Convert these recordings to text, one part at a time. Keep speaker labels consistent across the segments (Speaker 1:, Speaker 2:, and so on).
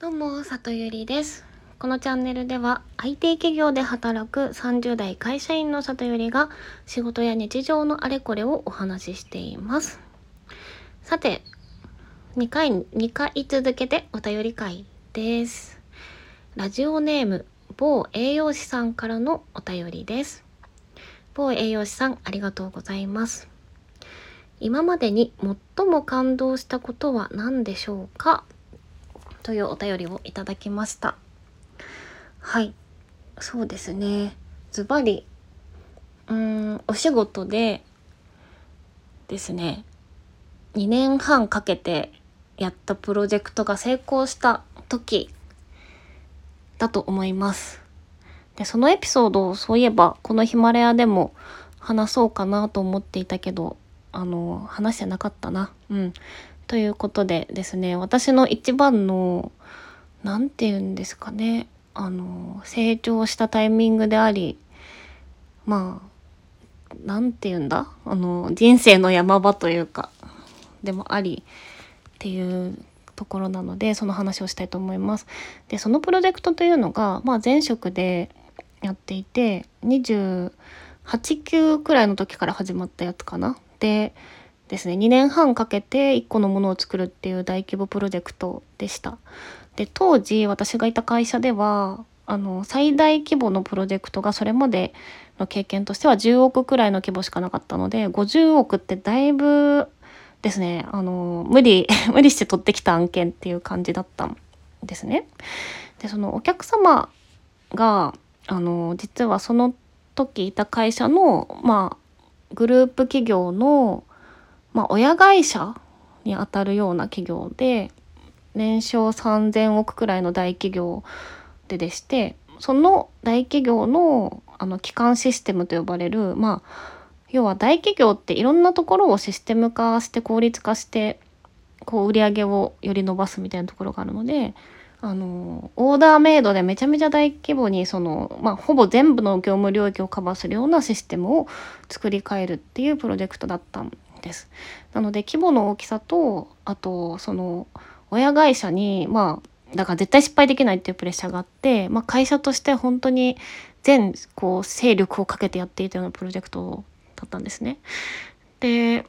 Speaker 1: どうも、里ゆりです。このチャンネルでは IT 企業で働く30代会社員の里ゆりが仕事や日常のあれこれをお話ししています。さて、2回、2回続けてお便り会です。ラジオネーム、某栄養士さんからのお便りです。某栄養士さん、ありがとうございます。今までに最も感動したことは何でしょうか？というお便りをいただきました。はい、そうですね。ズバリ、うーん、お仕事でですね、2年半かけてやったプロジェクトが成功した時だと思います。で、そのエピソードをそういえばこのヒマラヤでも話そうかなと思っていたけど、あの、話してなかったな。うん。ということでですね、私の一番の、なんて言うんですかね、あの、成長したタイミングであり、まあ、なんて言うんだ？あの、人生の山場というか、でもありっていうところなので、その話をしたいと思います。で、そのプロジェクトというのが、まあ前職でやっていて、28、9くらいの時から始まったやつかな。で、ですね2年半かけて1個のものを作るっていう大規模プロジェクトでした。で当時私がいた会社ではあの最大規模のプロジェクトがそれまでの経験としては10億くらいの規模しかなかったので50億ってだいぶですねあの無理 無理して取ってきた案件っていう感じだったんですね。でそのお客様があの実はその時いた会社のまあグループ企業のまあ、親会社にあたるような企業で年商3,000億くらいの大企業ででしてその大企業のあの基幹システムと呼ばれるまあ要は大企業っていろんなところをシステム化して効率化してこう売り上げをより伸ばすみたいなところがあるのであのオーダーメイドでめちゃめちゃ大規模にその、まあ、ほぼ全部の業務領域をカバーするようなシステムを作り変えるっていうプロジェクトだったんです。なので規模の大きさとあとその親会社にまあだから絶対失敗できないっていうプレッシャーがあって、まあ、会社として本当に全こう勢力をかけてやっていたようなプロジェクトだったんですね。で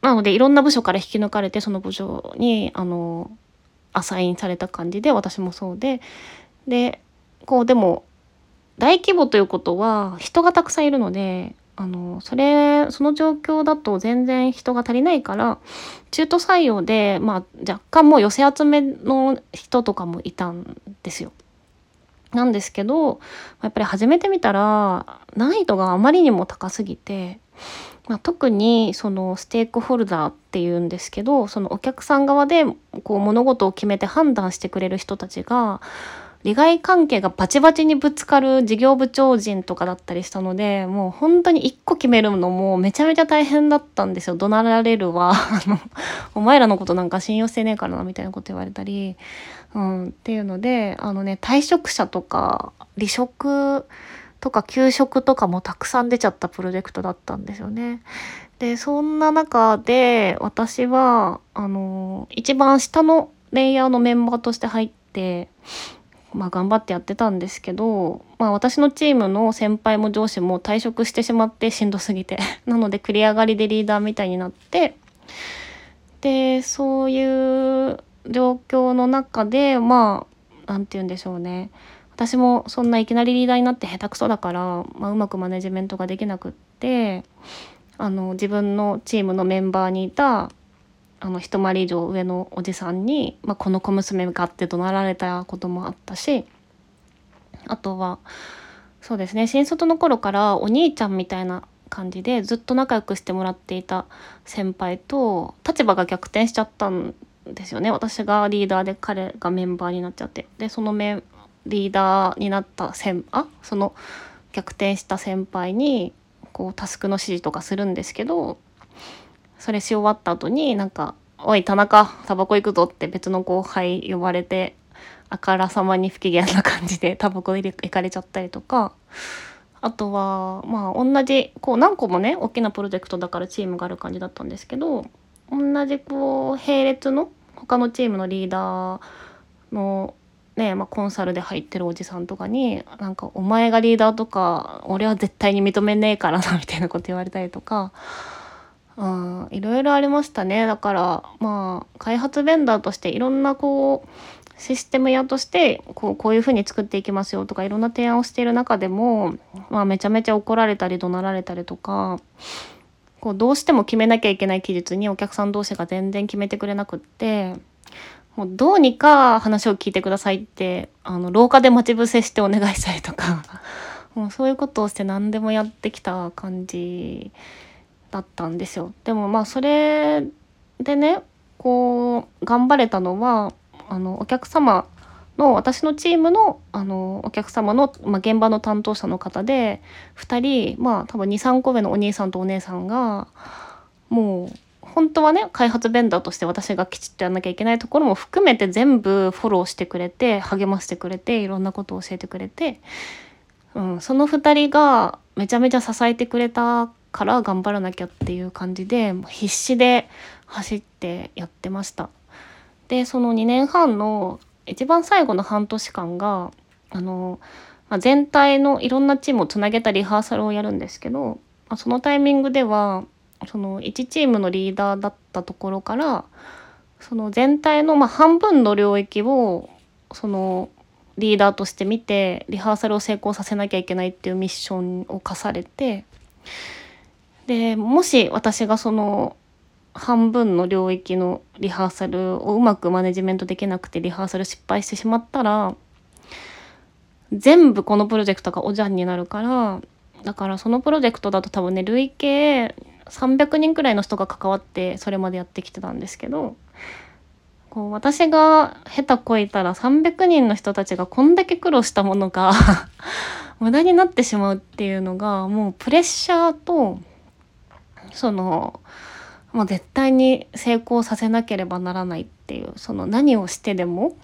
Speaker 1: なのでいろんな部署から引き抜かれてその部署にあのアサインされた感じで私もそうででこうでも大規模ということは人がたくさんいるのであのそれその状況だと全然人が足りないから中途採用で、まあ、若干もう寄せ集めの人とかもいたんですよ。なんですけどやっぱり始めてみたら難易度があまりにも高すぎて、まあ、特にそのステークホルダーっていうんですけどそのお客さん側でこう物事を決めて判断してくれる人たちが利害関係がバチバチにぶつかる事業部長陣とかだったりしたのでもう本当に一個決めるのもめちゃめちゃ大変だったんですよ。怒鳴られるわ。あのお前らのことなんか信用してねえからなみたいなこと言われたり、うん、っていうのであのね退職者とか離職とか休職とかもたくさん出ちゃったプロジェクトだったんですよね。でそんな中で私はあの一番下のレイヤーのメンバーとして入ってまあ、頑張ってやってたんですけど、まあ、私のチームの先輩も上司も退職してしまってしんどすぎて。なので繰り上がりでリーダーみたいになって。でそういう状況の中でまあ何て言うんでしょうね。私もそんないきなりリーダーになって下手くそだから、まあ、うまくマネジメントができなくってあの自分のチームのメンバーにいたあの一回り以上上のおじさんに、まあ、この小娘がって怒鳴られたこともあったしあとはそうですね新卒の頃からお兄ちゃんみたいな感じでずっと仲良くしてもらっていた先輩と立場が逆転しちゃったんですよね。私がリーダーで彼がメンバーになっちゃって。でそのメンリーダーになった先あその逆転した先輩にこうタスクの指示とかするんですけどそれし終わった後になんか「おい田中タバコ行くぞ」って別の後輩呼ばれてあからさまに不機嫌な感じでタバコ行かれちゃったりとかあとはまあ同じこう何個もね大きなプロジェクトだからチームがある感じだったんですけど同じこう並列の他のチームのリーダーのねまあ、コンサルで入ってるおじさんとかになんか「お前がリーダーとか俺は絶対に認めねえからな」みたいなこと言われたりとか、うん、いろいろありましたね。だからまあ開発ベンダーとしていろんなこうシステム屋としてこうこういうふうに作っていきますよとかいろんな提案をしている中でも、まあ、めちゃめちゃ怒られたり怒鳴られたりとかこうどうしても決めなきゃいけない期日にお客さん同士が全然決めてくれなくってもうどうにか話を聞いてくださいってあの廊下で待ち伏せしてお願いしたりとか もうそういうことをして何でもやってきた感じだったんですよ。でもまあそれでねこう頑張れたのはあのお客様の私のチームのあのお客様の、まあ、現場の担当者の方で2人まあ多分23個上のお兄さんとお姉さんがもう本当はね開発ベンダーとして私がきちっとやんなきゃいけないところも含めて全部フォローしてくれて励ましてくれていろんなことを教えてくれて、うん、その2人がめちゃめちゃ支えてくれたから頑張らなきゃっていう感じで必死で走ってやってました。でその2年半の一番最後の半年間があの、まあ、全体のいろんなチームをつなげたリハーサルをやるんですけど、まあ、そのタイミングではその1チームのリーダーだったところからその全体のま半分の領域をそのリーダーとして見てリハーサルを成功させなきゃいけないっていうミッションを課されてでもし私がその半分の領域のリハーサルをうまくマネジメントできなくてリハーサル失敗してしまったら全部このプロジェクトがおじゃんになるからだからそのプロジェクトだと多分ね累計300人くらいの人が関わってそれまでやってきてたんですけどこう私が下手こいたら300人の人たちがこんだけ苦労したものが 無駄になってしまうっていうのがもうプレッシャーとそのもう絶対に成功させなければならないっていうその何をしてでも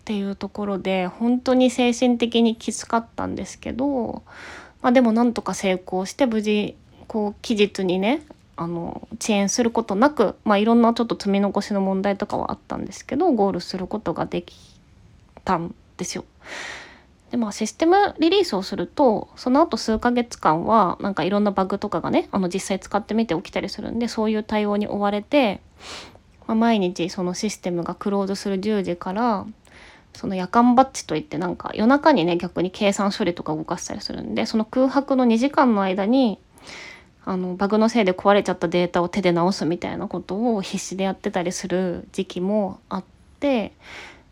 Speaker 1: っていうところで本当に精神的にきつかったんですけど、まあ、でもなんとか成功して無事こう期日にねあの遅延することなく、まあ、いろんなちょっと積み残しの問題とかはあったんですけどゴールすることができたんですよ。でまあシステムリリースをするとその後数ヶ月間はなんかいろんなバグとかがねあの実際使ってみて起きたりするんでそういう対応に追われて、まあ、毎日そのシステムがクローズする10時からその夜間バッジといってなんか夜中にね逆に計算処理とか動かしたりするんでその空白の2時間の間にあのバグのせいで壊れちゃったデータを手で直すみたいなことを必死でやってたりする時期もあって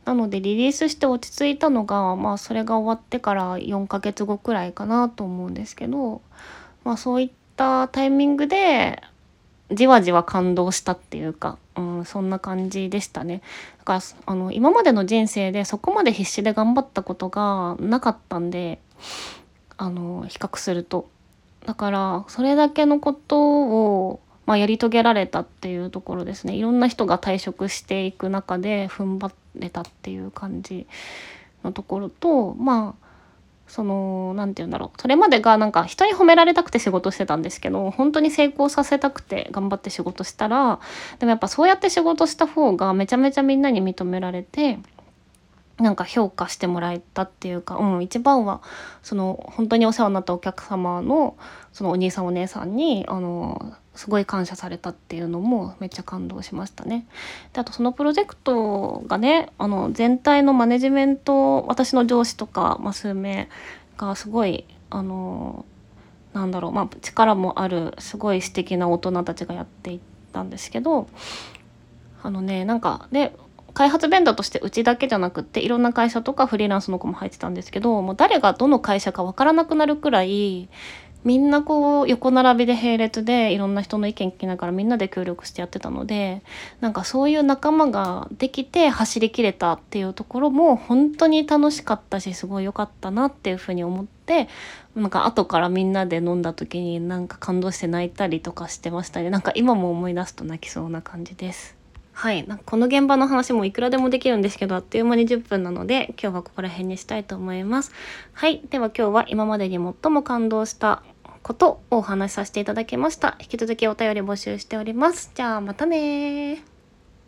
Speaker 1: なのでリリースして落ち着いたのがまあそれが終わってから4ヶ月後くらいかなと思うんですけど、まあ、そういったタイミングでじわじわ感動したっていうか、うん、そんな感じでしたね。だからあの今までの人生でそこまで必死で頑張ったことがなかったんであの比較すると。だからそれだけのことをまあ、やり遂げられたっていうところですね。いろんな人が退職していく中で踏ん張れたっていう感じのところとまあその何て言うんだろう。それまでがなんか人に褒められたくて仕事してたんですけど本当に成功させたくて頑張って仕事したらでもやっぱそうやって仕事した方がめちゃめちゃみんなに認められてなんか評価してもらえたっていうか、うん、一番はその本当にお世話になったお客様のそのお兄さんお姉さんにあのすごい感謝されたっていうのもめっちゃ感動しましたね。であとそのプロジェクトがねあの全体のマネジメント私の上司とか、まあ、数名がすごいあのなんだろう、まあ、力もあるすごい素敵な大人たちがやっていったんですけどあのねなんかね開発ベンダーとしてうちだけじゃなくっていろんな会社とかフリーランスの子も入ってたんですけどもう誰がどの会社か分からなくなるくらいみんなこう横並びで並列でいろんな人の意見聞きながらみんなで協力してやってたのでなんかそういう仲間ができて走りきれたっていうところも本当に楽しかったしすごい良かったなっていうふうに思ってなんか後からみんなで飲んだ時になんか感動して泣いたりとかしてましたねなんか今も思い出すと泣きそうな感じです。はい、なんかこの現場の話もいくらでもできるんですけどあっという間に10分なので今日はここら辺にしたいと思います。はい、では今日は今までに最も感動したことをお話しさせていただきました。引き続きお便り募集しております。じゃあまたね